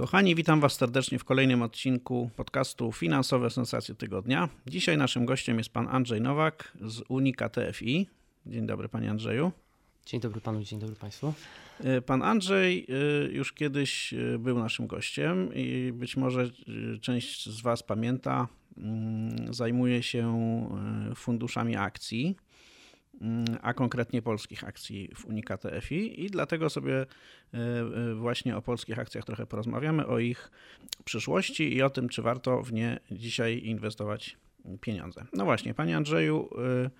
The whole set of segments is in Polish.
Kochani, witam Was serdecznie w kolejnym odcinku podcastu Finansowe Sensacje Tygodnia. Dzisiaj naszym gościem jest pan Andrzej Nowak z Unika TFI. Dzień dobry, panie Andrzeju. Dzień dobry panu, dzień dobry państwu. E, pan Andrzej e, już kiedyś e, był naszym gościem i być może część z Was pamięta, mm, zajmuje się funduszami akcji a konkretnie polskich akcji w Unika TFI i dlatego sobie e, e, właśnie o polskich akcjach trochę porozmawiamy, o ich przyszłości i o tym, czy warto w nie dzisiaj inwestować pieniądze. No właśnie, panie Andrzeju, e,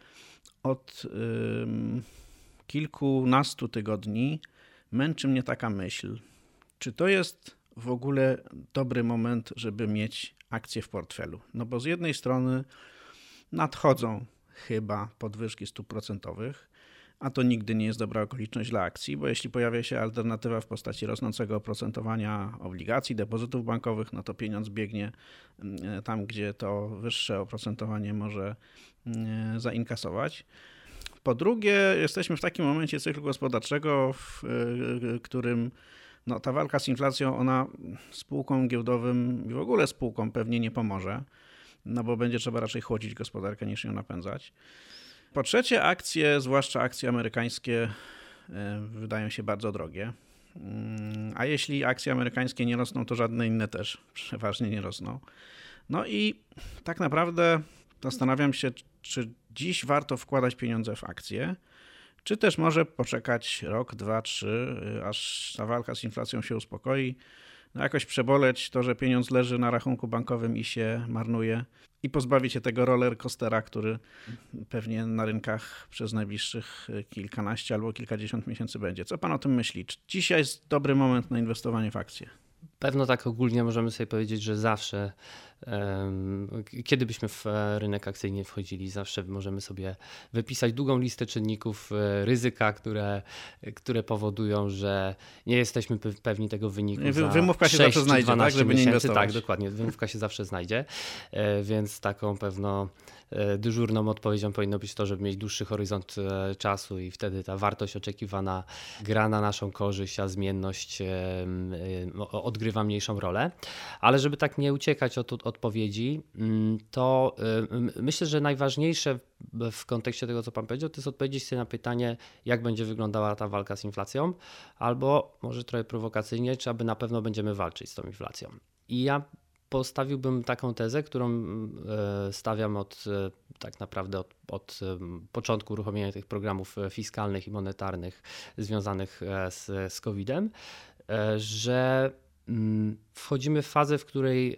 od kilkunastu tygodni męczy mnie taka myśl, czy to jest w ogóle dobry moment, żeby mieć akcje w portfelu? No bo z jednej strony nadchodzą chyba podwyżki stóp procentowych, a to nigdy nie jest dobra okoliczność dla akcji, bo jeśli pojawia się alternatywa w postaci rosnącego oprocentowania obligacji, depozytów bankowych, no to pieniądz biegnie mm, tam, gdzie to wyższe oprocentowanie może mm, zainkasować. Po drugie, jesteśmy w takim momencie cyklu gospodarczego, w y, którym no, ta walka z inflacją, ona spółkom giełdowym i w ogóle spółkom pewnie nie pomoże no bo będzie trzeba raczej chłodzić gospodarkę niż ją napędzać. Po trzecie, akcje, zwłaszcza akcje amerykańskie, e, wydają się bardzo drogie. Mm, a jeśli akcje amerykańskie nie rosną, to żadne inne też przeważnie nie rosną. No i tak naprawdę zastanawiam się, czy dziś warto wkładać pieniądze w akcje, czy też może poczekać rok, dwa, trzy, aż ta walka z inflacją się uspokoi no jakoś przeboleć to, że pieniądz leży na rachunku bankowym i się marnuje i pozbawić się tego roller coastera, który pewnie na rynkach przez najbliższych kilkanaście albo kilkadziesiąt miesięcy będzie. Co pan o tym myśli? Czy dzisiaj jest dobry moment na inwestowanie w akcje? Pewno tak ogólnie możemy sobie powiedzieć, że zawsze, kiedy byśmy w rynek akcyjny wchodzili, zawsze możemy sobie wypisać długą listę czynników e, ryzyka, które, które powodują, że nie jesteśmy pewni tego wyniku. Wy, wymówka się zawsze znajdzie, tak, żeby nie inwestować. Tak, dokładnie, wymówka się zawsze znajdzie, e, więc taką pewno E, dyżurną odpowiedzią powinno być to, żeby mieć dłuższy horyzont e, czasu i wtedy ta wartość oczekiwana gra na naszą korzyść, a zmienność e, odgrywa mniejszą rolę. Ale żeby tak nie uciekać od odpowiedzi, mm, to myślę, że najważniejsze w kontekście tego, co Pan powiedział, to jest odpowiedzieć sobie na pytanie, jak będzie wyglądała ta walka z inflacją, albo może trochę prowokacyjnie, czy aby na pewno będziemy walczyć z tą inflacją. I ja postawiłbym taką tezę, którą e, stawiam od e, tak naprawdę od, od e, początku uruchomienia tych programów fiskalnych i monetarnych związanych z, z COVID-em, że mm, wchodzimy w fazę, w której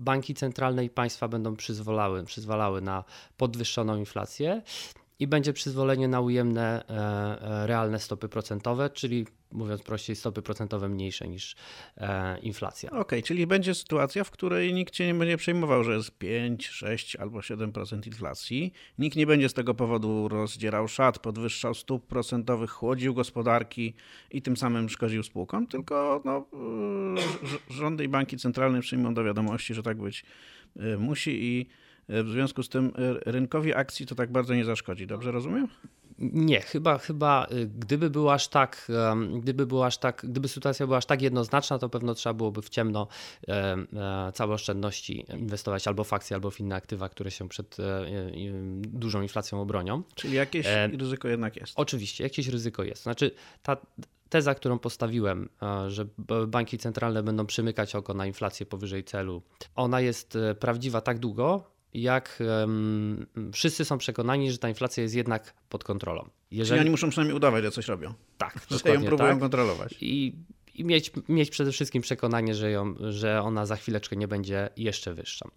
banki centralne i państwa będą przyzwalały, przyzwalały na podwyższoną inflację i będzie przyzwolenie na ujemne realne stopy procentowe, czyli mówiąc prościej, stopy procentowe mniejsze niż e, inflacja. Okej, okay, czyli będzie sytuacja, w której nikt się nie będzie przejmował, że jest 5, 6 albo 7% inflacji. Nikt nie będzie z tego powodu rozdzierał szat, podwyższał stóp procentowych, chłodził gospodarki i tym samym szkodził spółkom, tylko no, rządy i banki centralne przyjmą do wiadomości, że tak być e, musi i e, w związku z tym e, rynkowi akcji to tak bardzo nie zaszkodzi. Dobrze rozumiem? Nie, chyba, chyba y, gdyby było aż tak, gdyby było aż tak, gdyby sytuacja była aż tak jednoznaczna, to pewno trzeba byłoby w ciemno e, całe oszczędności inwestować albo w akcje, albo w inne aktywa, które się przed e, dużą inflacją obronią. Czyli jakieś e, ryzyko jednak jest. Oczywiście, jakieś ryzyko jest. Znaczy ta teza, którą postawiłem, że banki centralne będą przymykać oko na inflację powyżej celu, ona jest prawdziwa tak długo, jak um, wszyscy są przekonani, że ta inflacja jest jednak pod kontrolą. Jeżeli... Czyli oni muszą przynajmniej udawać, że coś robią. Tak, że ją próbują tak. kontrolować. I, i mieć, mieć przede wszystkim przekonanie, że, ją, że ona za chwileczkę nie będzie jeszcze wyższa.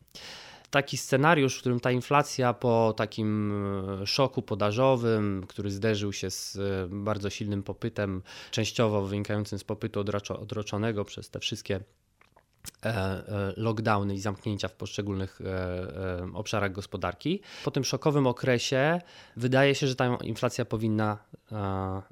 Taki scenariusz, w którym ta inflacja po takim e, szoku podażowym, który zderzył się z e, bardzo silnym popytem, częściowo wynikającym z popytu odroczonego przez te wszystkie lockdowny i zamknięcia w poszczególnych obszarach gospodarki. Po tym szokowym okresie wydaje się, że ta inflacja powinna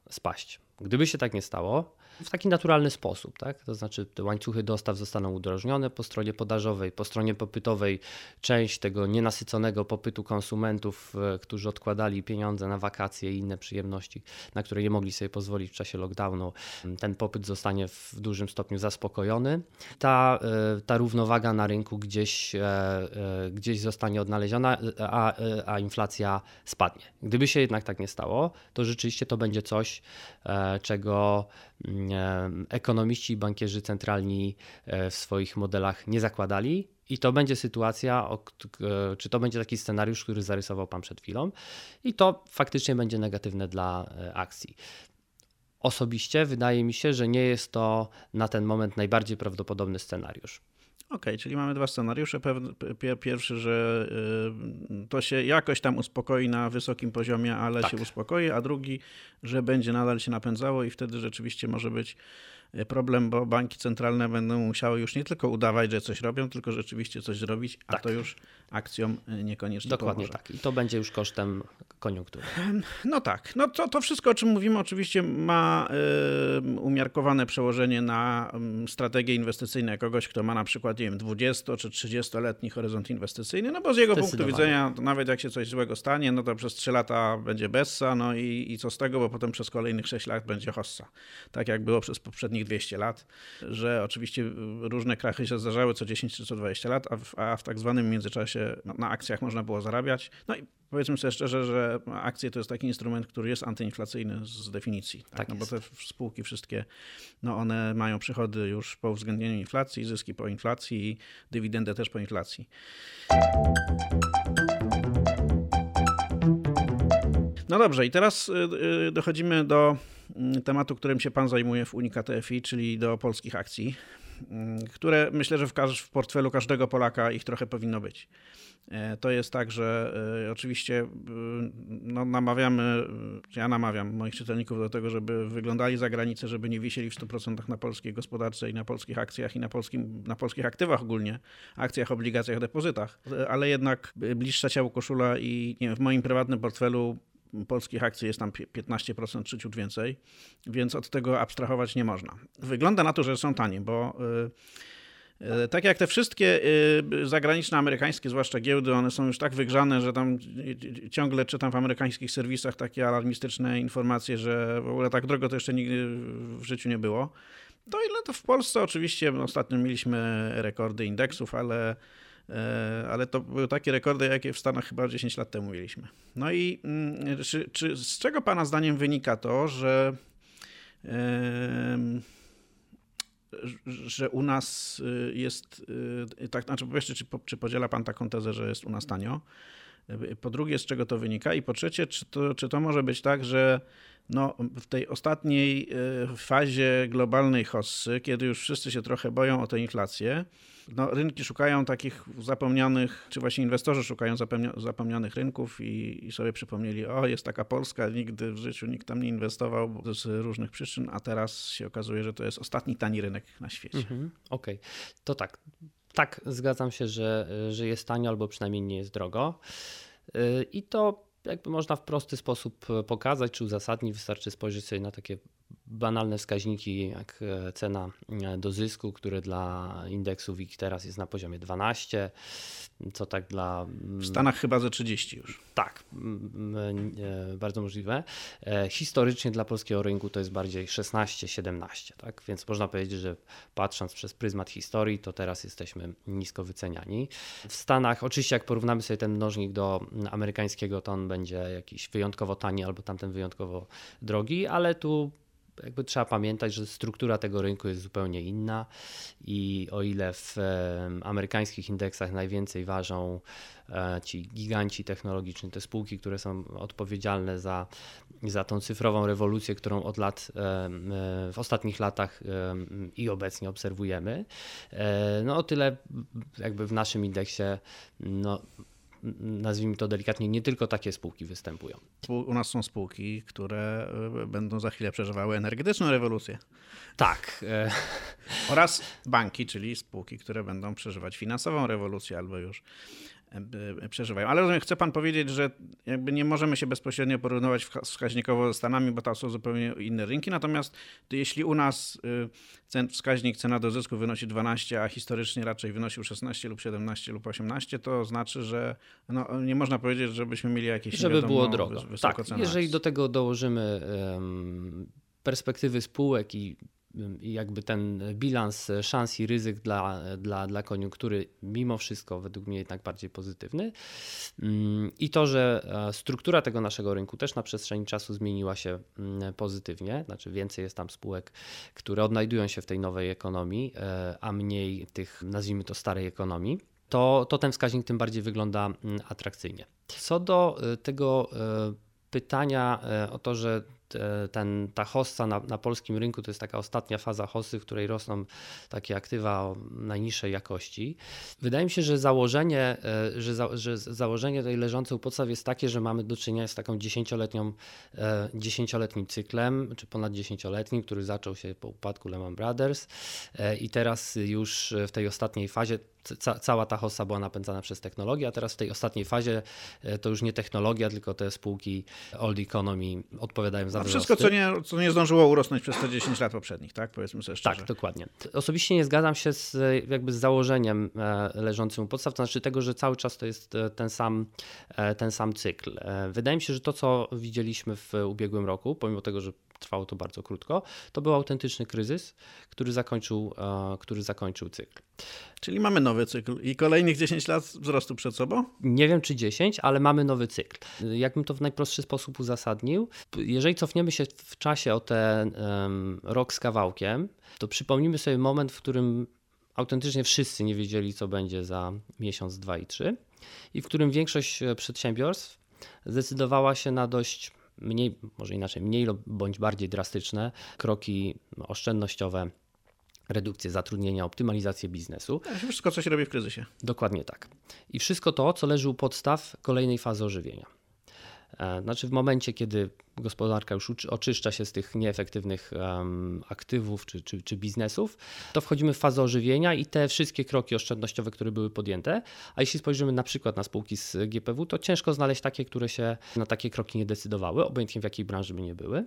spaść. Gdyby się tak nie stało, w taki naturalny sposób, tak? To znaczy te łańcuchy dostaw zostaną udrożnione po stronie podażowej, po stronie popytowej część tego nienasyconego popytu konsumentów, e, którzy odkładali pieniądze na wakacje i inne przyjemności, na które nie mogli sobie pozwolić w czasie lockdownu, ten popyt zostanie w dużym stopniu zaspokojony. Ta, e, ta równowaga na rynku gdzieś, e, gdzieś zostanie odnaleziona, a, a inflacja spadnie. Gdyby się jednak tak nie stało, to rzeczywiście to będzie coś, czego ekonomiści i bankierzy centralni e, w swoich modelach nie zakładali. I to będzie sytuacja, e, czy to będzie taki scenariusz, który zarysował Pan przed chwilą, i to faktycznie będzie negatywne dla e, akcji. Osobiście wydaje mi się, że nie jest to na ten moment najbardziej prawdopodobny scenariusz. OK, czyli mamy dwa scenariusze. Pierwszy, że y, to się jakoś tam uspokoi na wysokim poziomie, ale tak. się uspokoi, a drugi, że będzie nadal się napędzało i wtedy rzeczywiście może być problem, bo banki centralne będą musiały już nie tylko udawać, że coś robią, tylko rzeczywiście coś zrobić, a tak. to już akcjom e, niekoniecznie Dokładnie pomoże. tak. I to będzie już kosztem koniunktury. No tak. No to, to wszystko, o czym mówimy, oczywiście ma y, umiarkowane przełożenie na y, strategię inwestycyjną kogoś, kto ma na przykład, nie wiem, 20 czy 30-letni horyzont inwestycyjny, no bo z jego punktu widzenia, nawet jak się coś złego stanie, no to przez 3 lata będzie bessa, no i, i co z tego, bo potem przez kolejnych 6 lat będzie hossa. Tak jak było przez poprzednich ostatnich 200 lat, że oczywiście różne krachy się zdarzały co 10 czy co 20 lat, a w, a w tak zwanym międzyczasie na akcjach można było zarabiać. No i powiedzmy sobie szczerze, że akcje to jest taki instrument, który jest antyinflacyjny z definicji. Tak? tak no bo te spółki wszystkie, no one mają przychody już po uwzględnieniu inflacji, zyski po inflacji i dywidendę też po inflacji. No dobrze, i teraz y, y, dochodzimy do Mm, tematu, którym się Pan zajmuje w Unika TFI, czyli do polskich akcji, mm, które myślę, że w, w portfelu każdego Polaka ich trochę powinno być. E, to jest tak, że e, oczywiście no, namawiamy, ja namawiam moich czytelników do tego, żeby wyglądali za granicę, żeby nie wisieli w 100% na polskiej gospodarce i na polskich akcjach i na, polskim, na polskich aktywach ogólnie, akcjach, obligacjach, depozytach, ale jednak bliższa ciału koszula i wiem, w moim prywatnym portfelu polskich akcji jest tam 15% czy ciut więcej, więc od tego abstrahować nie można. Wygląda na to, że są tanie, bo y, y, tak jak te wszystkie y, zagraniczne, amerykańskie, zwłaszcza giełdy, one są już tak wygrzane, że tam ciągle czytam w amerykańskich serwisach takie alarmistyczne informacje, że w ogóle tak drogo to jeszcze nigdy w życiu nie było. To ile to w Polsce oczywiście ostatnio mieliśmy rekordy indeksów, ale ale to były takie rekordy, jakie w Stanach chyba 10 lat temu mieliśmy. No i mm, czy, czy z czego Pana zdaniem wynika to, że, że u nas y, jest, y, tak, znaczy po pierwsze, czy, czy podziela Pan taką tezę, że jest u nas tanio? Po drugie, z czego to wynika? I po trzecie, czy to, czy to może być tak, że no, w tej ostatniej y, fazie globalnej hossy, kiedy już wszyscy się trochę boją o tę inflację, no, rynki szukają takich zapomnianych, czy właśnie inwestorzy szukają zapomnianych rynków i, i, sobie przypomnieli, o jest taka Polska, nigdy w życiu nikt tam nie inwestował z różnych przyczyn, a teraz się okazuje, że to jest ostatni tani rynek na świecie. Mhm, Okej, okay. to tak. Tak, zgadzam się, że, że jest tanio albo przynajmniej nie jest drogo. Y, I to jakby można w prosty sposób pokazać czy uzasadnić. Wystarczy spojrzeć sobie na takie banalne wskaźniki jak e, cena e, do zysku, które dla indeksu WIG teraz jest na poziomie 12, co tak dla... W Stanach chyba ze 30 już. Tak, e, bardzo możliwe. Historycznie dla polskiego rynku to jest bardziej 16-17, tak? więc można powiedzieć, że patrząc przez pryzmat historii, to teraz jesteśmy nisko wyceniani. W Stanach, oczywiście jak porównamy sobie ten mnożnik do amerykańskiego, to on będzie jakiś wyjątkowo tani albo tamten wyjątkowo drogi, ale tu jakby trzeba pamiętać, że struktura tego rynku jest zupełnie inna i o ile w amerykańskich indeksach najwięcej ważą e, ci giganci technologiczni, te spółki, które są odpowiedzialne za, za tą cyfrową rewolucję, którą od lat, e, w ostatnich latach i obecnie obserwujemy, e, no o tyle jakby w naszym indeksie no, nazwijmy to delikatnie, nie tylko takie spółki występują. U nas są spółki, które e, będą za chwilę przeżywały energetyczną rewolucję. Tak. E, Oraz banki, czyli spółki, które będą przeżywać finansową rewolucję albo już przeżywają. Ale rozumiem, chce pan powiedzieć, że jakby nie możemy się bezpośrednio porównywać wskaźnikowo z Stanami, bo tam są zupełnie inne rynki. Natomiast jeśli u nas y, cen, wskaźnik cena do zysku wynosi 12, a historycznie raczej wynosił 16 lub 17 lub 18, to znaczy, że no, nie można powiedzieć, żebyśmy mieli jakieś Żeby wiadomo, było drogo. Tak, jeżeli do tego dołożymy um, perspektywy spółek i jakby ten bilans szans i ryzyk dla, dla, dla koniunktury mimo wszystko według mnie jednak bardziej pozytywny. Mm, I to, że e, struktura tego naszego rynku też na przestrzeni czasu zmieniła się mm, pozytywnie, znaczy więcej jest tam spółek, które odnajdują się w tej nowej ekonomii, e, a mniej tych, nazwijmy to, starej ekonomii. To, to ten wskaźnik tym bardziej wygląda mm, atrakcyjnie. Co do e, tego pytania o to, że ten, ta hossa na, na, polskim rynku to jest taka ostatnia faza hossy, w której rosną takie aktywa o najniższej jakości. Wydaje mi się, że założenie, e, że, za, że założenie leżące u podstaw jest takie, że mamy do czynienia z taką dziesięcioletnią, e, dziesięcioletnim cyklem, czy ponad dziesięcioletnim, który zaczął się po upadku Lehman Brothers e, i teraz już w tej ostatniej fazie ca cała ta hossa była napędzana przez technologię, a teraz w tej ostatniej fazie to już nie technologia, tylko te spółki old economy odpowiadają za a wszystko, co nie, co nie zdążyło urosnąć przez te 10 lat poprzednich, tak? Powiedzmy sobie szczerze. Tak, dokładnie. Osobiście nie zgadzam się z, jakby z założeniem e, leżącym u podstaw, to znaczy tego, że cały czas to jest e, ten sam, e, ten sam cykl. Wydaje mi się, że to, co widzieliśmy w ubiegłym roku, pomimo tego, że trwało to bardzo krótko, to był autentyczny kryzys, który zakończył, który zakończył cykl. Czyli mamy nowy cykl i kolejnych 10 lat wzrostu przed sobą? Nie wiem czy 10, ale mamy nowy cykl. Jakbym to w najprostszy sposób uzasadnił, jeżeli cofniemy się w czasie o ten um, rok z kawałkiem, to przypomnimy sobie moment, w którym autentycznie wszyscy nie wiedzieli, co będzie za miesiąc, dwa i trzy, i w którym większość e, przedsiębiorstw zdecydowała się na dość mniej, może inaczej, mniej bądź bardziej drastyczne kroki oszczędnościowe, redukcję zatrudnienia, optymalizację biznesu. Tak, wszystko, co się robi w kryzysie. Dokładnie tak. I wszystko to, co leży u podstaw kolejnej fazy ożywienia. E, znaczy, w momencie, kiedy gospodarka już oczyszcza się z tych nieefektywnych um, aktywów czy, czy, czy, biznesów, to wchodzimy w fazę ożywienia i te wszystkie kroki oszczędnościowe, które były podjęte, a jeśli spojrzymy na przykład na spółki z GPW, to ciężko znaleźć takie, które się na takie kroki nie decydowały, obojętnie w jakiej branży by nie były.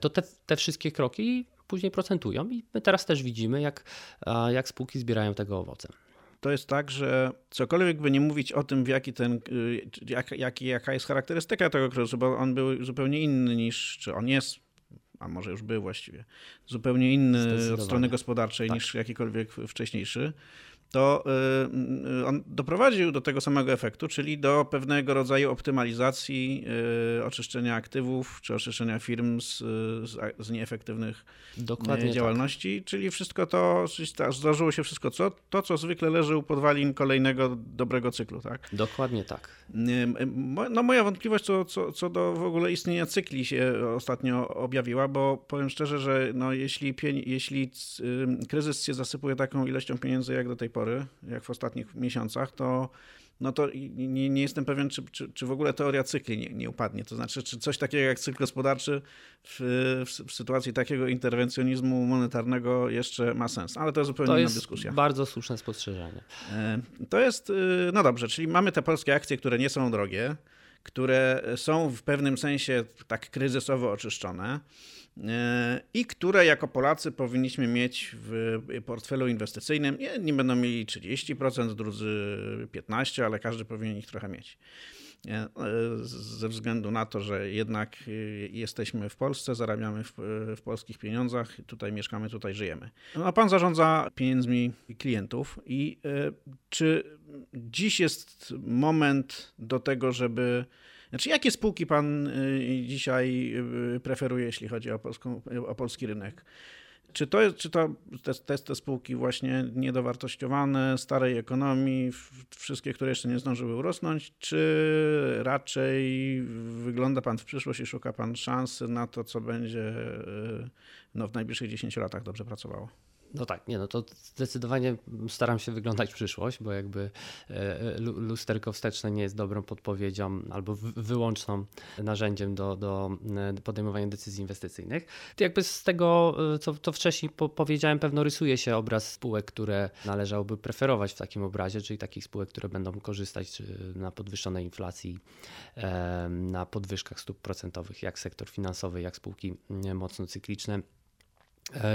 To te, te wszystkie kroki później procentują i my teraz też widzimy, jak, jak spółki zbierają tego owoce to jest tak, że cokolwiek by nie mówić o tym, w jaki ten, y, jak, jak, jaka jest charakterystyka tego kryzysu, bo on był zupełnie inny niż, czy on jest, a może już był właściwie, zupełnie inny od strony gospodarczej tak. niż jakikolwiek wcześniejszy, to y, y, on doprowadził do tego samego efektu, czyli do pewnego rodzaju optymalizacji y, oczyszczenia aktywów czy oczyszczenia firm z, z nieefektywnych Dokładnie tak. działalności, tak. czyli wszystko to, zdarzyło się wszystko co, to, co zwykle leży u podwalin kolejnego dobrego cyklu. Tak? Dokładnie tak. No moja wątpliwość co, co, co do w ogóle istnienia cykli się ostatnio objawiła, bo powiem szczerze, że no jeśli, jeśli kryzys się zasypuje taką ilością pieniędzy jak do tej pory, jak w ostatnich miesiącach, to no to nie, nie jestem pewien, czy, czy, czy, w ogóle teoria cykli nie, nie upadnie. To znaczy, czy coś takiego jak cykl gospodarczy w, w, w, sytuacji takiego interwencjonizmu monetarnego jeszcze ma sens. Ale to jest zupełnie to inna dyskusja. Bardzo słuszne spostrzeżenie. E, to jest, y, no dobrze, czyli mamy te polskie akcje, które nie są drogie, które są w pewnym sensie tak kryzysowo oczyszczone i które jako Polacy powinniśmy mieć w portfelu inwestycyjnym. Jedni będą mieli 30%, drudzy 15%, ale każdy powinien ich trochę mieć. E, ze względu na to, że jednak e, jesteśmy w Polsce, zarabiamy w, w polskich pieniądzach, tutaj mieszkamy, tutaj żyjemy. No, a pan zarządza pieniędzmi klientów i e, czy dziś jest moment do tego, żeby znaczy, jakie spółki pan y, dzisiaj y, preferuje, jeśli chodzi o, polską, o polski rynek? Czy to, czy to te, te, te spółki właśnie niedowartościowane, starej ekonomii, wszystkie, które jeszcze nie zdążyły urosnąć, czy raczej wygląda pan w przyszłość i szuka pan szansy na to, co będzie y, no, w najbliższych 10 latach dobrze pracowało? No tak, nie, no to zdecydowanie staram się wyglądać w przyszłość, bo jakby e, lusterko wsteczne nie jest dobrą podpowiedzią albo wyłączną narzędziem do, do e, podejmowania decyzji inwestycyjnych. Jakby z tego, e, co, co wcześniej powiedziałem, pewno rysuje się obraz spółek, które należałoby preferować w takim obrazie, czyli takich spółek, które będą korzystać na podwyższonej inflacji, na podwyżkach stóp procentowych, jak sektor finansowy, jak spółki mocno cykliczne E,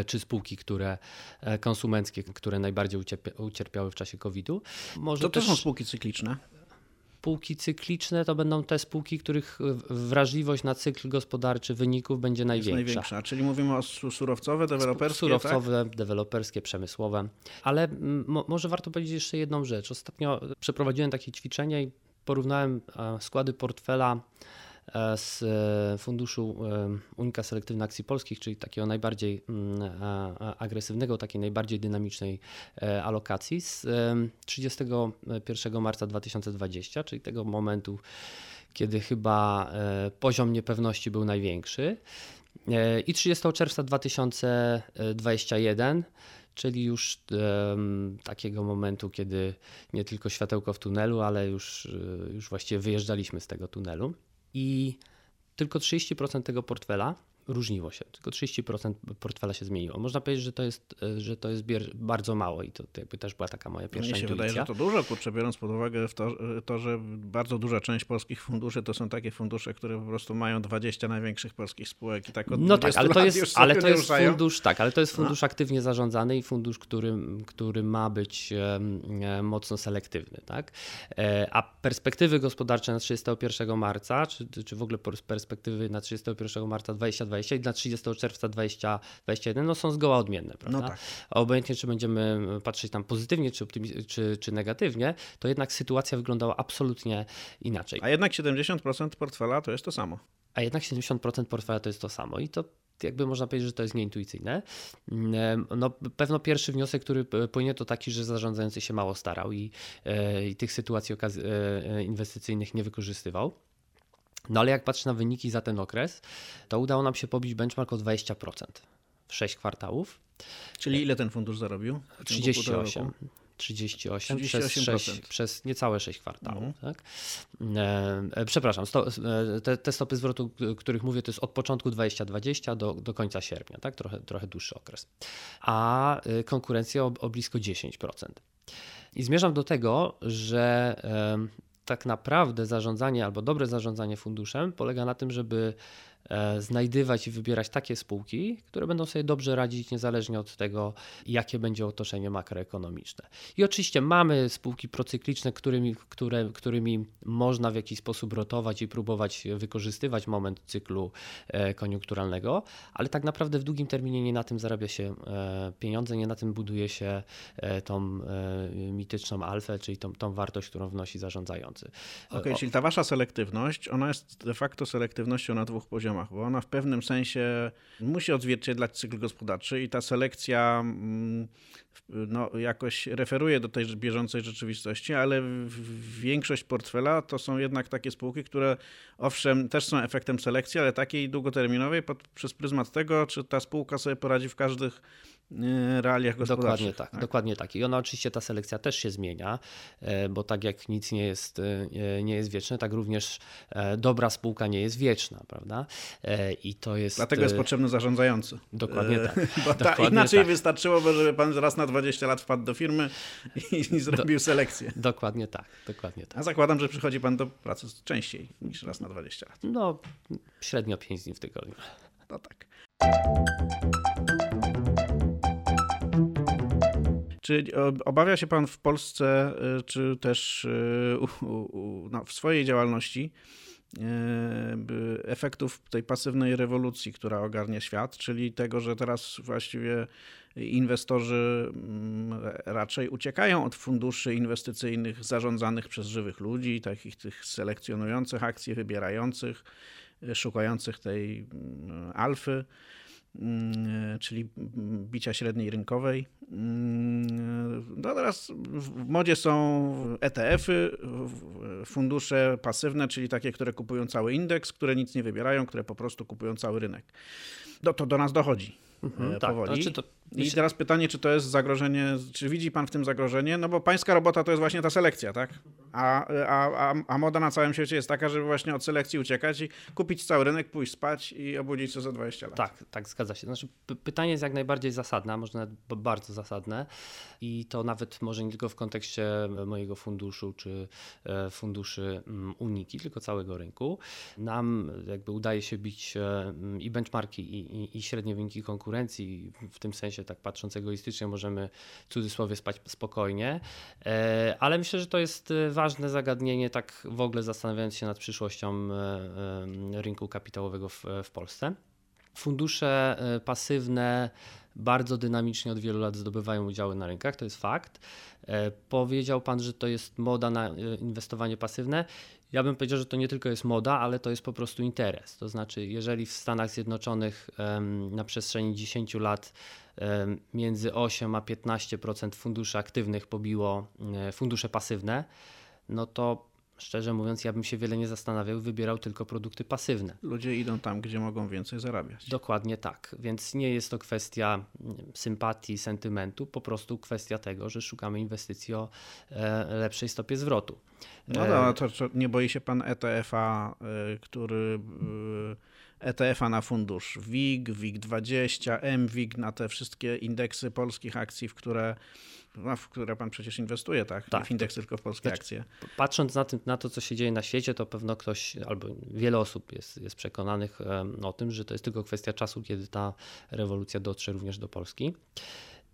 czy spółki, które e, konsumenckie, które najbardziej ucierpiały w czasie COVID-u. Może to też są spółki cykliczne. Spółki cykliczne to będą te spółki, których wrażliwość na cykl gospodarczy wyników będzie największa. największa. Czyli mówimy o surowcowe, deweloperskie. Surowcowe, tak? deweloperskie, przemysłowe. Ale może warto powiedzieć jeszcze jedną rzecz. Ostatnio przeprowadziłem takie ćwiczenie i porównałem e, składy portfela E, z e, funduszu e, Unika Selektywna Akcji Polskich, czyli takiego najbardziej mm, agresywnego, takiej najbardziej dynamicznej alokacji z 31 marca 2020, czyli tego momentu, kiedy chyba poziom niepewności był największy. I 30 czerwca 2021, czyli już um, takiego momentu, kiedy nie tylko światełko w tunelu, ale już, już właściwie wyjeżdżaliśmy z tego tunelu i tylko 30% tego portfela różniło się. Tylko 30% portfela się zmieniło. Można powiedzieć, że to jest, że to jest bardzo mało i to, jakby też była taka moja pierwsza Mnie się intuicja. wydaje, że to dużo, kurczę, biorąc pod uwagę to, to, że bardzo duża część polskich funduszy to są takie fundusze, które po prostu mają 20 największych polskich spółek i tak od No tak, ale to jest, ale to jest fundusz, tak, ale to jest no. fundusz no. aktywnie zarządzany i fundusz, który, który ma być e, mocno selektywny, tak? E, a perspektywy gospodarcze na 31 marca, czy, czy w ogóle perspektywy na 31 marca 2020 20 i dla 30 czerwca 2021 no są zgoła odmienne, prawda? No tak. Obojętnie, czy będziemy patrzeć tam pozytywnie, czy, czy, czy negatywnie, to jednak sytuacja wyglądała absolutnie inaczej. A jednak 70% portfela to jest to samo. A jednak 70% portfela to jest to samo i to jakby można powiedzieć, że to jest nieintuicyjne. Mm, no, pewno pierwszy wniosek, który płynie, to taki, że zarządzający się mało starał i, e, i tych sytuacji e, inwestycyjnych nie wykorzystywał. No ale jak patrzę na wyniki za ten okres, to udało nam się pobić benchmark o 20% w 6 kwartałów. Czyli ile ten fundusz zarobił? 38. 38, 38% przez, 6, przez niecałe 6 kwartałów. Mhm. Tak? E, e, przepraszam, sto, e, te, te, stopy zwrotu, których mówię, to jest od początku 2020 do, do końca sierpnia, tak? trochę, trochę dłuższy okres. A e, konkurencja o, o blisko 10%. I zmierzam do tego, że tak naprawdę zarządzanie albo dobre zarządzanie funduszem polega na tym, żeby znajdywać i wybierać takie spółki, które będą sobie dobrze radzić niezależnie od tego, jakie będzie otoczenie makroekonomiczne. I oczywiście mamy spółki procykliczne, którymi, które, którymi można w jakiś sposób rotować i próbować wykorzystywać moment cyklu e, koniunkturalnego, ale tak naprawdę w długim terminie nie na tym zarabia się e, pieniądze, nie na tym buduje się tą mityczną alfę, czyli tą, tą wartość, którą wnosi zarządzający. Okej, okay, czyli ta wasza selektywność, ona jest de facto selektywnością na dwóch poziomach poziomach, bo ona w pewnym sensie musi odzwierciedlać cykl gospodarczy i ta selekcja mm, no, jakoś referuje do tej bieżącej rzeczywistości, ale większość portfela to są jednak takie spółki, które owszem też są efektem selekcji, ale takiej długoterminowej pod, przez pryzmat tego, czy ta spółka sobie poradzi w każdych realiach gospodarczych. Dokładnie tak, tak, dokładnie tak. I ona oczywiście ta selekcja też się zmienia, e, bo tak jak nic nie jest, e, nie jest wieczne, tak również dobra spółka nie jest wieczna, prawda? I to jest... Dlatego jest potrzebny zarządzający. Dokładnie tak. Bo dokładnie inaczej tak. wystarczyłoby, żeby pan raz na 20 lat wpadł do firmy i, i zrobił do, selekcję. Dokładnie tak, dokładnie tak. A zakładam, że przychodzi pan do pracy częściej niż raz na 20 lat. No, średnio 5 dni w tygodniu. No tak. Czy obawia się Pan w Polsce, y, czy też y, no, w swojej działalności y, efektów tej pasywnej rewolucji, która ogarnia świat, czyli tego, że teraz właściwie inwestorzy mm, raczej uciekają od funduszy inwestycyjnych zarządzanych przez żywych ludzi, takich tych selekcjonujących akcje, wybierających, szukających tej mm, alfy czyli bicia średniej rynkowej. Mm, no teraz w modzie są ETF-y, fundusze pasywne, czyli takie, które kupują cały indeks, które nic nie wybierają, które po prostu kupują cały rynek. No to do nas dochodzi. Mhm, e, tak, powoli. Znaczy to I teraz pytanie, czy to jest zagrożenie, czy widzi pan w tym zagrożenie? No bo pańska robota to jest właśnie ta selekcja, tak? A, a, a, a moda na całym świecie jest taka, żeby właśnie od selekcji uciekać i kupić cały rynek, pójść spać i obudzić się za 20 lat. Tak, tak, zgadza się. Znaczy, pytanie jest jak najbardziej zasadne, a może nawet bardzo zasadne i to nawet może nie tylko w kontekście mojego funduszu czy e, funduszy mm, Uniki, tylko całego rynku. Nam jakby udaje się bić e, i benchmarki i, i, i średnie wyniki konkurencji, w tym sensie tak patrząc egoistycznie możemy w cudzysłowie spać spokojnie, e, ale myślę, że to jest ważne zagadnienie, tak w ogóle zastanawiając się nad przyszłością rynku kapitałowego w, w Polsce. Fundusze pasywne bardzo dynamicznie od wielu lat zdobywają udziały na rynkach, to jest fakt. E, powiedział Pan, że to jest moda na e, inwestowanie pasywne. Ja bym powiedział, że to nie tylko jest moda, ale to jest po prostu interes. To znaczy, jeżeli w Stanach Zjednoczonych na przestrzeni 10 lat między 8 a 15% funduszy aktywnych pobiło e, fundusze pasywne, no to Szczerze mówiąc, ja bym się wiele nie zastanawiał, wybierał tylko produkty pasywne. Ludzie idą tam, gdzie mogą więcej zarabiać. Dokładnie tak. Więc nie jest to kwestia sympatii, sentymentu, po prostu kwestia tego, że szukamy inwestycji o e, lepszej stopie zwrotu. No e, to, to nie boi się pan ETF-a, e, który ETF-a na fundusz WIG, WIG20, MWIG, na te wszystkie indeksy polskich akcji, w które no, w które pan przecież inwestuje, tak? tak. Nie w indeks, tylko w polskie znaczy, akcje. Patrząc na, tym, na to, co się dzieje na świecie, to pewno ktoś albo wiele osób jest, jest przekonanych o tym, że to jest tylko kwestia czasu, kiedy ta rewolucja dotrze również do Polski.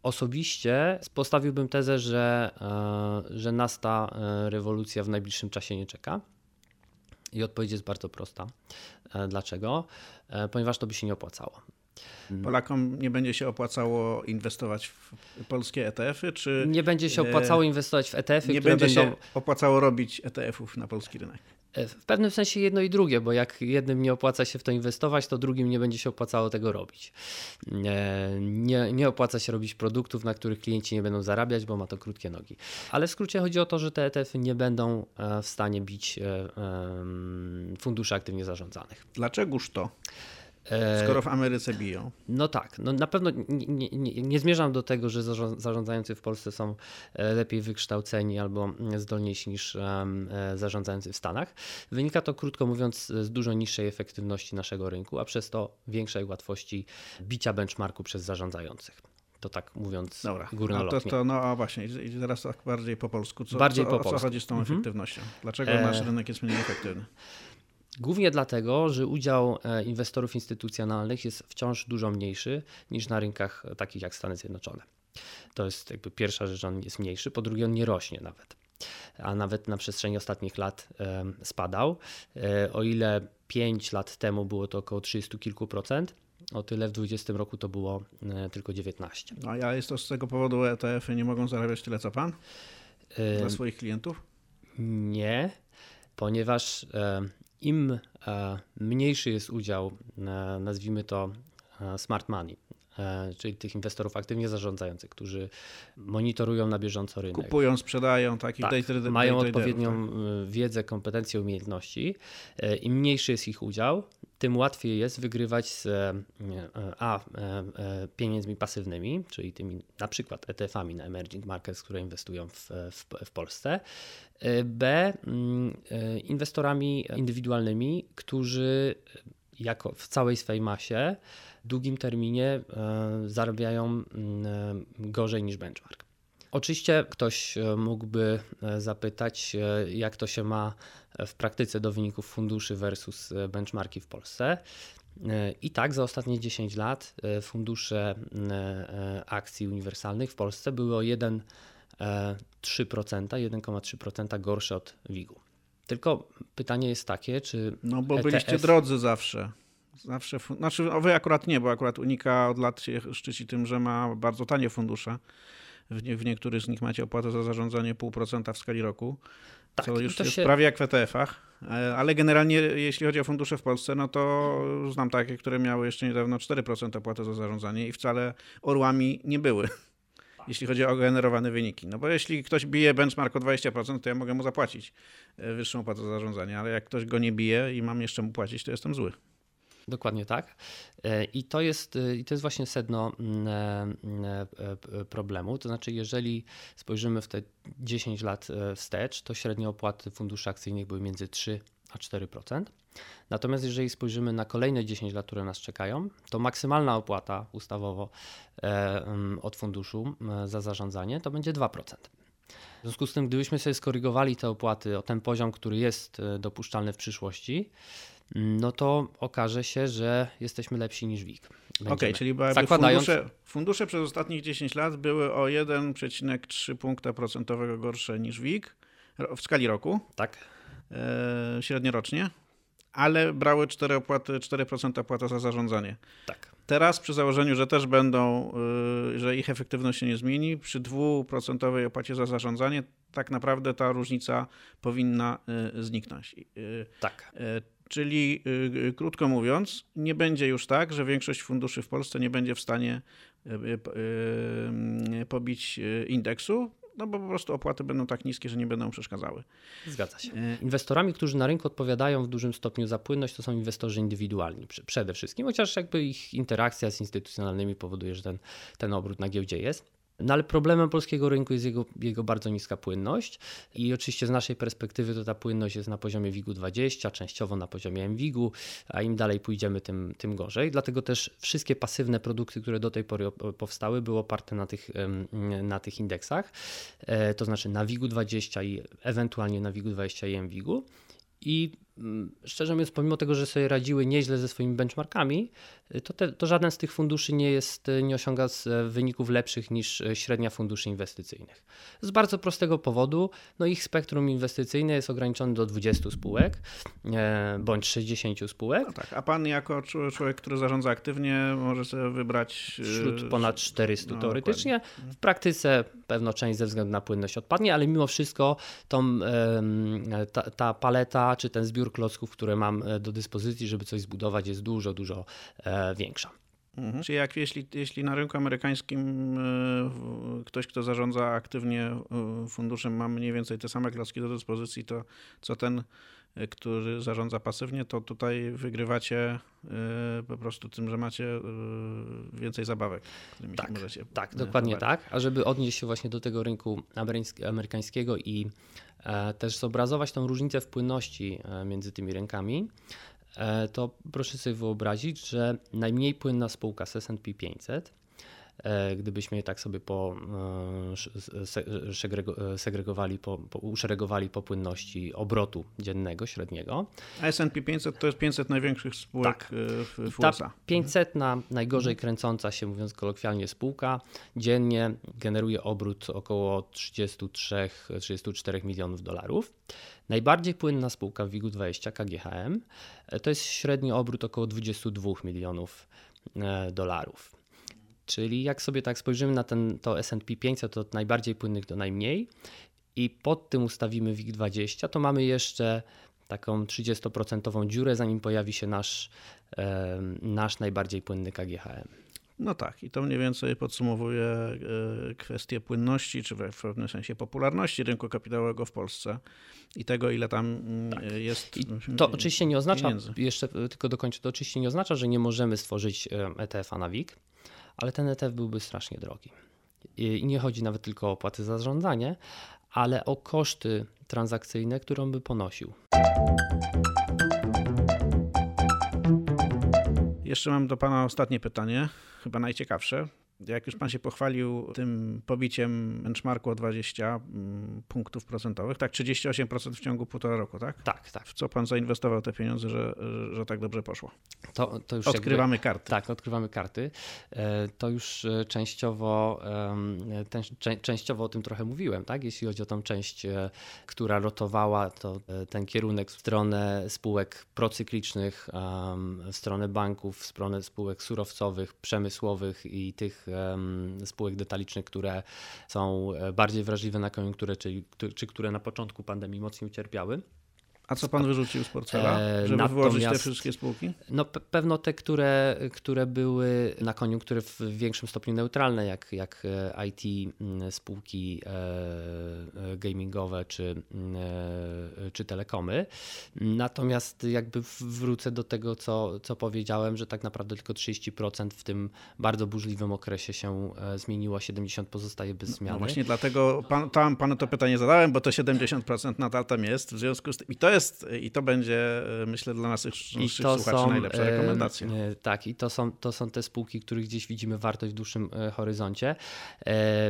Osobiście postawiłbym tezę, że, e, że nas ta e, rewolucja w najbliższym czasie nie czeka. I odpowiedź jest bardzo prosta. E, dlaczego? Ponieważ to by się nie opłacało. Mhm. Polakom nie będzie się opłacało inwestować w polskie ETF-y, czy... Nie będzie się opłacało inwestować w ETF-y, Nie będzie będą... się opłacało robić ETF-ów na polski rynek. E, w pewnym sensie jedno i drugie, bo jak jednym nie opłaca się w to inwestować, to drugim nie będzie się opłacało tego robić. E, nie, nie opłaca się robić produktów, na których klienci nie będą zarabiać, bo ma to krótkie nogi. Ale w skrócie chodzi o to, że te ETF-y nie będą e, w stanie bić funduszy aktywnie zarządzanych. Dlaczegoż to? E, Skoro w Ameryce biją. No tak, no na pewno nie, nie, nie, zmierzam do tego, że zarządzający w Polsce są e, lepiej wykształceni albo zdolniejsi niż e, zarządzający w Stanach. Wynika to krótko mówiąc z dużo niższej efektywności naszego rynku, a przez to większej łatwości bicia benchmarku przez zarządzających. To tak mówiąc Dobra, górnolotnie. To, to, no a właśnie, i teraz tak bardziej po polsku. Co, bardziej co, po polsku. O co chodzi z tą mhm. efektywnością? Dlaczego e... nasz rynek jest mniej efektywny? Głównie dlatego, że udział e, inwestorów instytucjonalnych jest wciąż dużo mniejszy niż na rynkach takich jak Stany Zjednoczone. To jest jakby pierwsza rzecz, on jest mniejszy, po drugie on nie rośnie nawet. A nawet na przestrzeni ostatnich lat spadał. E, o ile 5 lat temu było to około 30 kilku procent, o tyle w 2020 roku to było e, tylko 19. A ja jest to z tego powodu ETF-y nie mogą zarabiać tyle co pan? Dla swoich klientów? Nie, ponieważ im e, mniejszy jest udział, e, nazwijmy to e, smart money, czyli tych inwestorów aktywnie zarządzających, którzy monitorują na bieżąco rynek. Kupują, sprzedają, takich tak, day mają odpowiednią tak. wiedzę, kompetencje, umiejętności. Im mniejszy jest ich udział, tym łatwiej jest wygrywać z a, pieniędzmi pasywnymi, czyli tymi na przykład ETF-ami na emerging markets, które inwestują w, w, w Polsce, B mm, e, inwestorami indywidualnymi, którzy jako w całej swej masie długim terminie e, zarabiają mm, e, gorzej niż benchmark. Oczywiście ktoś mógłby zapytać, jak to się ma w praktyce do wyników funduszy versus benchmarki w Polsce. I tak za ostatnie 10 lat fundusze akcji uniwersalnych w Polsce były o 1 3%, 1,3% gorsze od WIG-u. Tylko pytanie jest takie, czy. No bo ETF... byliście drodzy zawsze. Zawsze, znaczy no wy akurat nie, bo akurat Unika od lat się szczyci tym, że ma bardzo tanie fundusze. W, nie, w niektórych z nich macie opłatę za zarządzanie 0,5% w skali roku, tak, co już jest się... prawie jak w ETF-ach. E, ale generalnie, jeśli chodzi o fundusze w Polsce, no to znam takie, które miały jeszcze niedawno 4% opłaty za zarządzanie i wcale orłami nie były jeśli chodzi o generowane wyniki. No bo jeśli ktoś bije benchmark o 20%, to ja mogę mu zapłacić e, wyższą opłatę za zarządzanie, ale jak ktoś go nie bije i mam jeszcze mu płacić, to jestem zły. Dokładnie tak. I to jest, i to jest właśnie sedno mm, problemu. To znaczy, jeżeli spojrzymy w te 10 lat wstecz, to średnie opłaty funduszy akcyjnych były między 3 a 4%. Natomiast jeżeli spojrzymy na kolejne 10 lat, które nas czekają, to maksymalna opłata ustawowo e, od funduszu za zarządzanie to będzie 2%. W związku z tym, gdybyśmy sobie skorygowali te opłaty o ten poziom, który jest e, dopuszczalny w przyszłości, no to okaże się, że jesteśmy lepsi niż WIG. Okej, okay, czyli Zakładając... fundusze, fundusze przez ostatnich 10 lat były o 1,3 punkta procentowego gorsze niż WIG w skali roku. Tak. E, średniorocznie ale brały 4 opłaty, 4% opłata za zarządzanie. Tak. Teraz przy założeniu, że też będą, y, że ich efektywność się nie zmieni, przy 2% opłacie za zarządzanie tak naprawdę ta różnica powinna y, zniknąć. Y, tak. Czyli krótko mówiąc, nie będzie już tak, że większość funduszy w Polsce nie będzie w stanie pobić indeksu, no bo po prostu opłaty będą tak niskie, że nie będą przeszkadzały. Zgadza się. Inwestorami, którzy na rynku odpowiadają w dużym stopniu za płynność, to są inwestorzy indywidualni przede wszystkim, chociaż jakby ich interakcja z instytucjonalnymi powoduje, że ten, ten obrót na giełdzie jest. No ale problemem polskiego rynku jest jego, jego bardzo niska płynność i oczywiście z naszej perspektywy to ta płynność jest na poziomie WIG-u 20, częściowo na poziomie MWIG-u, a im dalej pójdziemy, tym, tym gorzej. Dlatego też wszystkie pasywne produkty, które do tej pory powstały, były oparte na tych, na tych indeksach, e, to znaczy na WIG-u 20 i ewentualnie na WIG-u 20 i MWIG-u. I szczerze mówiąc, pomimo tego, że sobie radziły nieźle ze swoimi benchmarkami, to, te, to żaden z tych funduszy nie, jest, nie osiąga e, wyników lepszych niż e, średnia funduszy inwestycyjnych. Z bardzo prostego powodu, no ich spektrum inwestycyjne jest ograniczone do 20 spółek e, bądź 60 spółek. No tak, a pan jako człowiek, który zarządza aktywnie, może sobie wybrać. Wśród ponad 400 no, teoretycznie. Dokładnie. W praktyce pewno część ze względu na płynność odpadnie, ale mimo wszystko tą, ta, ta paleta czy ten zbiór klocków, które mam do dyspozycji, żeby coś zbudować, jest dużo, dużo większa. Mhm. Czyli jak jeśli, jeśli na rynku amerykańskim e, ktoś, kto zarządza aktywnie e, funduszem, ma mniej więcej te same klocki do dyspozycji, to co ten, e, który zarządza pasywnie, to tutaj wygrywacie po prostu tym, że macie więcej zabawek, którymi tak, możecie. Tak, dokładnie tak. A żeby odnieść się właśnie do tego rynku amerykańskiego i też zobrazować tą różnicę w płynności między tymi rynkami, E, to proszę sobie wyobrazić, że najmniej płynna spółka z S&P 500 e, gdybyśmy je tak sobie po, e, segregowali, po, po, uszeregowali po płynności obrotu dziennego, średniego. A S&P 500 to jest 500 największych spółek tak. w, w USA. Ta 500 na najgorzej kręcąca się, mówiąc kolokwialnie, spółka dziennie generuje obrót około 33-34 milionów dolarów. Najbardziej płynna spółka w WIG-20 KGHM e, to jest średni obrót około 22 milionów e, dolarów. Czyli jak sobie tak spojrzymy na ten, to S&P 500, to od najbardziej płynnych do najmniej i pod tym ustawimy WIG20, to mamy jeszcze taką 30% dziurę, zanim pojawi się nasz, e, nasz najbardziej płynny KGHM. No tak, i to mniej więcej podsumowuje e, kwestię płynności, czy w pewnym sensie popularności rynku kapitałowego w Polsce i tego, ile tam mm, tak. jest. I to oczywiście nie oznacza, pieniędzy. jeszcze tylko dokończę, to oczywiście nie oznacza, że nie możemy stworzyć ETF-a na WIG, ale ten ETF byłby strasznie drogi. I nie chodzi nawet tylko o opłaty za zarządzanie, ale o koszty transakcyjne, które by ponosił. Jeszcze mam do Pana ostatnie pytanie, chyba najciekawsze. Jak już pan się pochwalił tym pobiciem benchmarku o 20 mm, punktów procentowych, tak 38% w ciągu półtora roku, tak? Tak, tak. W co pan zainwestował te pieniądze, że, że tak dobrze poszło? To, to już odkrywamy jakby, karty. Tak, odkrywamy karty. E, to już e, częściowo, ten, częściowo o tym trochę mówiłem, tak? Jeśli chodzi o tą część, e, która rotowała, to ten kierunek w stronę spółek procyklicznych, w stronę banków, w stronę spółek surowcowych, przemysłowych i tych spółek detalicznych, które są e, bardziej wrażliwe na koniunkturę, czy, czy które na początku pandemii mocniej ucierpiały. A co pan wyrzucił z portfela, żeby Natomiast, wyłożyć te wszystkie spółki? No pewno te, które, które były na koniunkturę w większym stopniu neutralne, jak, jak e, IT, mm, spółki e, e, gamingowe czy, mm, czy telekomy. Natomiast jakby wrócę do tego, co, co powiedziałem, że tak naprawdę tylko 30% w tym bardzo burzliwym okresie się zmieniło, 70% pozostaje bez no, no zmiany. No właśnie dlatego pan, tam panu to pytanie zadałem, bo to 70% nadal tam jest. W związku z tym, I to jest i to będzie, myślę, dla naszych, naszych słuchaczy są, najlepsza rekomendacja. E, tak, i to są, to są te spółki, których gdzieś widzimy wartość w dłuższym e, horyzoncie.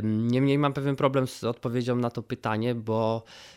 Niemniej mam pewien problem z odpowiedzią na to pytanie, bo E,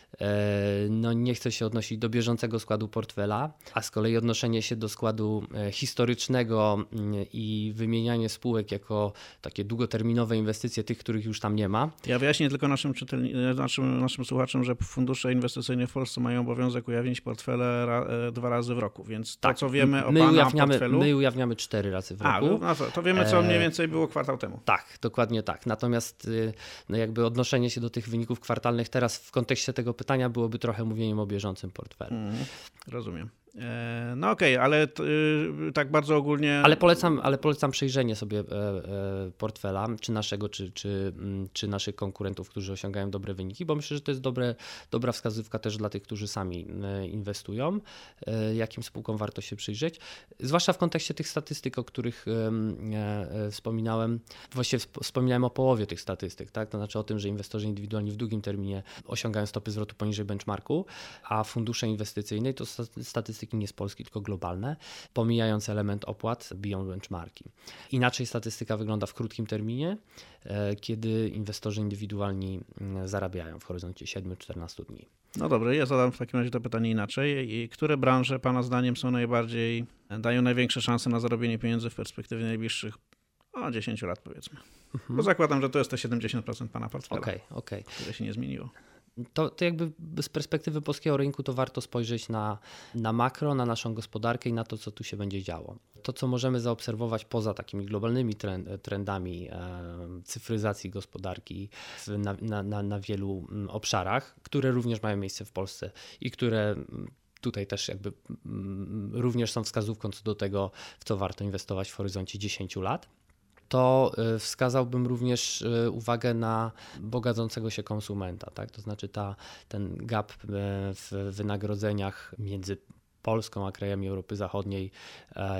no nie chcę się odnosić do bieżącego składu portfela, a z kolei odnoszenie się do składu e, historycznego mm, i wymienianie spółek jako takie długoterminowe inwestycje tych, których już tam nie ma. Ja wyjaśnię tylko naszym, czytelni- naszym, naszym słuchaczom, że fundusze inwestycyjne w Polsce mają obowiązek ujawnić portfele ra, e, dwa razy w roku, więc to, tak, co wiemy o my pana ujawniamy, portfelu... My ujawniamy cztery razy w roku. A, no to, to wiemy, co mniej więcej było kwartał temu. Tak, dokładnie tak. Natomiast y, no jakby odnoszenie się do tych wyników kwartalnych teraz w kontekście tego pytania byłoby trochę mówieniem o bieżącym portfelu. Mm, rozumiem. E, no okej, okay, ale t, y, tak bardzo ogólnie. Ale polecam, ale polecam przejrzenie sobie e, e, portfela, czy naszego, czy, czy, mm, czy naszych konkurentów, którzy osiągają dobre wyniki, bo myślę, że to jest dobre, dobra wskazówka też dla tych, którzy sami inwestują, jakim spółkom warto się przyjrzeć. Zwłaszcza w kontekście tych statystyk, o których wspominałem. Właściwie wspominałem o połowie tych statystyk, tak? To znaczy o tym, że inwestorzy indywidualni w długim terminie osiągają stopy zwrotu poniżej benchmarku, a fundusze inwestycyjne to statystyki statystyki nie z Polski, tylko globalne, pomijając element opłat, biją benchmarki. Inaczej statystyka wygląda w krótkim terminie, e, kiedy inwestorzy indywidualni mm, zarabiają w horyzoncie 7-14 dni. No dobrze, ja zadam w takim razie to pytanie inaczej. I które branże Pana zdaniem są najbardziej, dają największe szanse na zarobienie pieniędzy w perspektywie najbliższych o 10 lat powiedzmy? Mhm. Bo zakładam, że to jest te 70% Pana portfela, okay, okay. które się nie zmieniło to, to jakby z perspektywy polskiego rynku to warto spojrzeć na, na makro, na naszą gospodarkę i na to, co tu się będzie działo. To, co możemy zaobserwować poza takimi globalnymi trendami e, cyfryzacji gospodarki na, na, na, na wielu mm, obszarach, które również mają miejsce w Polsce i które mm, tutaj też jakby mm, również są wskazówką co do tego, w co warto inwestować w horyzoncie 10 lat to y, wskazałbym również y, uwagę na bogacącego się konsumenta. Tak? To znaczy ta, ten gap y, w wynagrodzeniach między Polską, a krajami Europy Zachodniej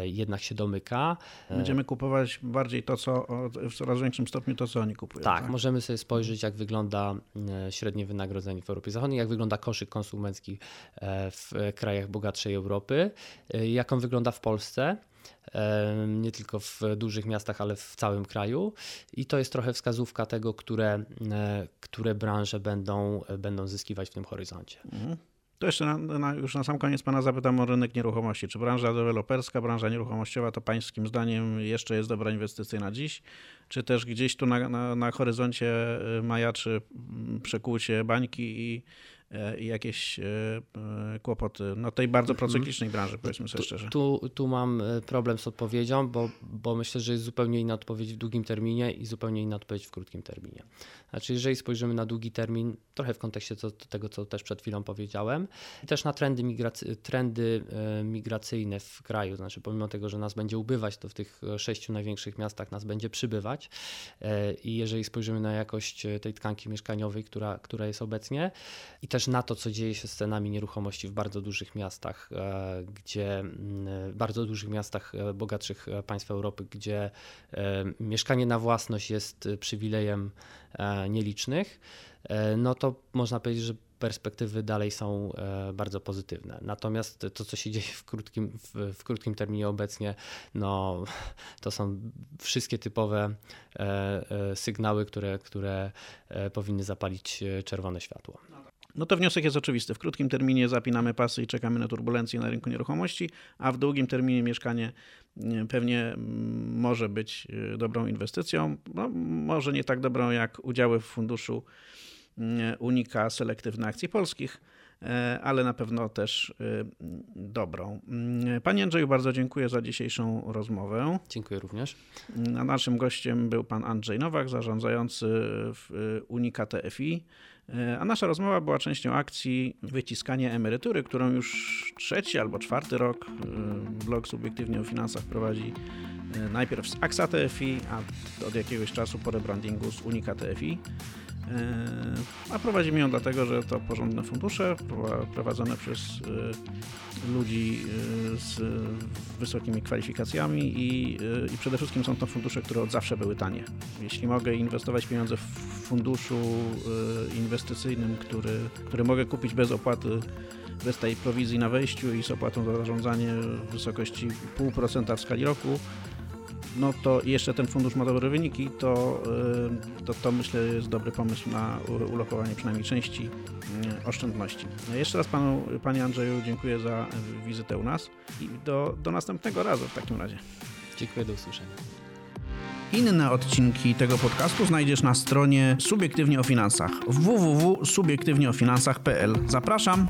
jednak się domyka. Będziemy kupować bardziej to, co w coraz większym stopniu to, co oni kupują. Tak, tak, możemy sobie spojrzeć, jak wygląda średnie wynagrodzenie w Europie Zachodniej, jak wygląda koszyk konsumencki w krajach bogatszej Europy, jak on wygląda w Polsce nie tylko w dużych miastach, ale w całym kraju. I to jest trochę wskazówka tego, które, e, które branże będą, będą zyskiwać w tym horyzoncie. Mhm. To jeszcze na, na, już na sam koniec pana zapytam o rynek nieruchomości. Czy branża deweloperska, branża nieruchomościowa to pańskim zdaniem jeszcze jest dobra inwestycja na dziś? Czy też gdzieś tu na, na, na horyzoncie e, majaczy przekłucie bańki i E, i jakieś e, e, kłopoty no tej bardzo mhm. procyklicznej branży, powiedzmy sobie szczerze. Tu, tu mam problem z odpowiedzią, bo, bo myślę, że jest zupełnie inna odpowiedź w długim terminie i zupełnie inna odpowiedź w krótkim terminie. Znaczy, jeżeli spojrzymy na długi termin, trochę w kontekście co, tego, co też przed chwilą powiedziałem, też na trendy, migracy, trendy migracyjne w kraju, znaczy pomimo tego, że nas będzie ubywać, to w tych sześciu największych miastach nas będzie przybywać i jeżeli spojrzymy na jakość tej tkanki mieszkaniowej, która, która jest obecnie i też też na to, co dzieje się z cenami nieruchomości w bardzo dużych miastach, e, gdzie bardzo dużych miastach e, bogatszych e, państw Europy, gdzie mieszkanie na własność jest przywilejem nielicznych, no to można powiedzieć, że perspektywy dalej są bardzo pozytywne. Natomiast to, co się dzieje w krótkim, w, w, krótkim terminie obecnie, no, to są wszystkie typowe sygnały, które, które powinny zapalić czerwone światło. No to wniosek jest oczywisty. W krótkim terminie zapinamy pasy i czekamy na turbulencje na rynku nieruchomości, a w długim terminie mieszkanie pewnie mm, może być y, dobrą inwestycją. No, może nie tak dobrą jak udziały w funduszu Unika Selektywne Akcji Polskich, ale na pewno też dobrą. Mm, panie Andrzeju, bardzo dziękuję za dzisiejszą rozmowę. Dziękuję również. A naszym gościem był pan Andrzej Nowak, zarządzający w Unika TFI. A nasza rozmowa była częścią akcji Wyciskanie emerytury, którą już trzeci albo czwarty rok blog Subiektywnie o Finansach prowadzi najpierw z AXA TFI, a od jakiegoś czasu po rebrandingu z Unika TFI. A prowadzimy ją dlatego, że to porządne fundusze prowadzone przez y, ludzi y, z wysokimi kwalifikacjami i, i przede wszystkim są to fundusze, które od zawsze były tanie. Jeśli mogę inwestować pieniądze w funduszu inwestycyjnym, który, który mogę kupić bez opłaty bez tej prowizji na wejściu i z opłatą za zarządzanie w wysokości 0,5% w skali roku, no to jeszcze ten fundusz ma dobre wyniki, to, y, to, to myślę jest dobry pomysł na ulokowanie przynajmniej części y, oszczędności. No jeszcze raz panu, panie Andrzeju dziękuję za wizytę u nas i do, do następnego razu w takim razie. Dziękuję, do usłyszenia. Inne odcinki tego podcastu znajdziesz na stronie Subiektywnie o Finansach www.subiektywnieofinansach.pl. Zapraszam!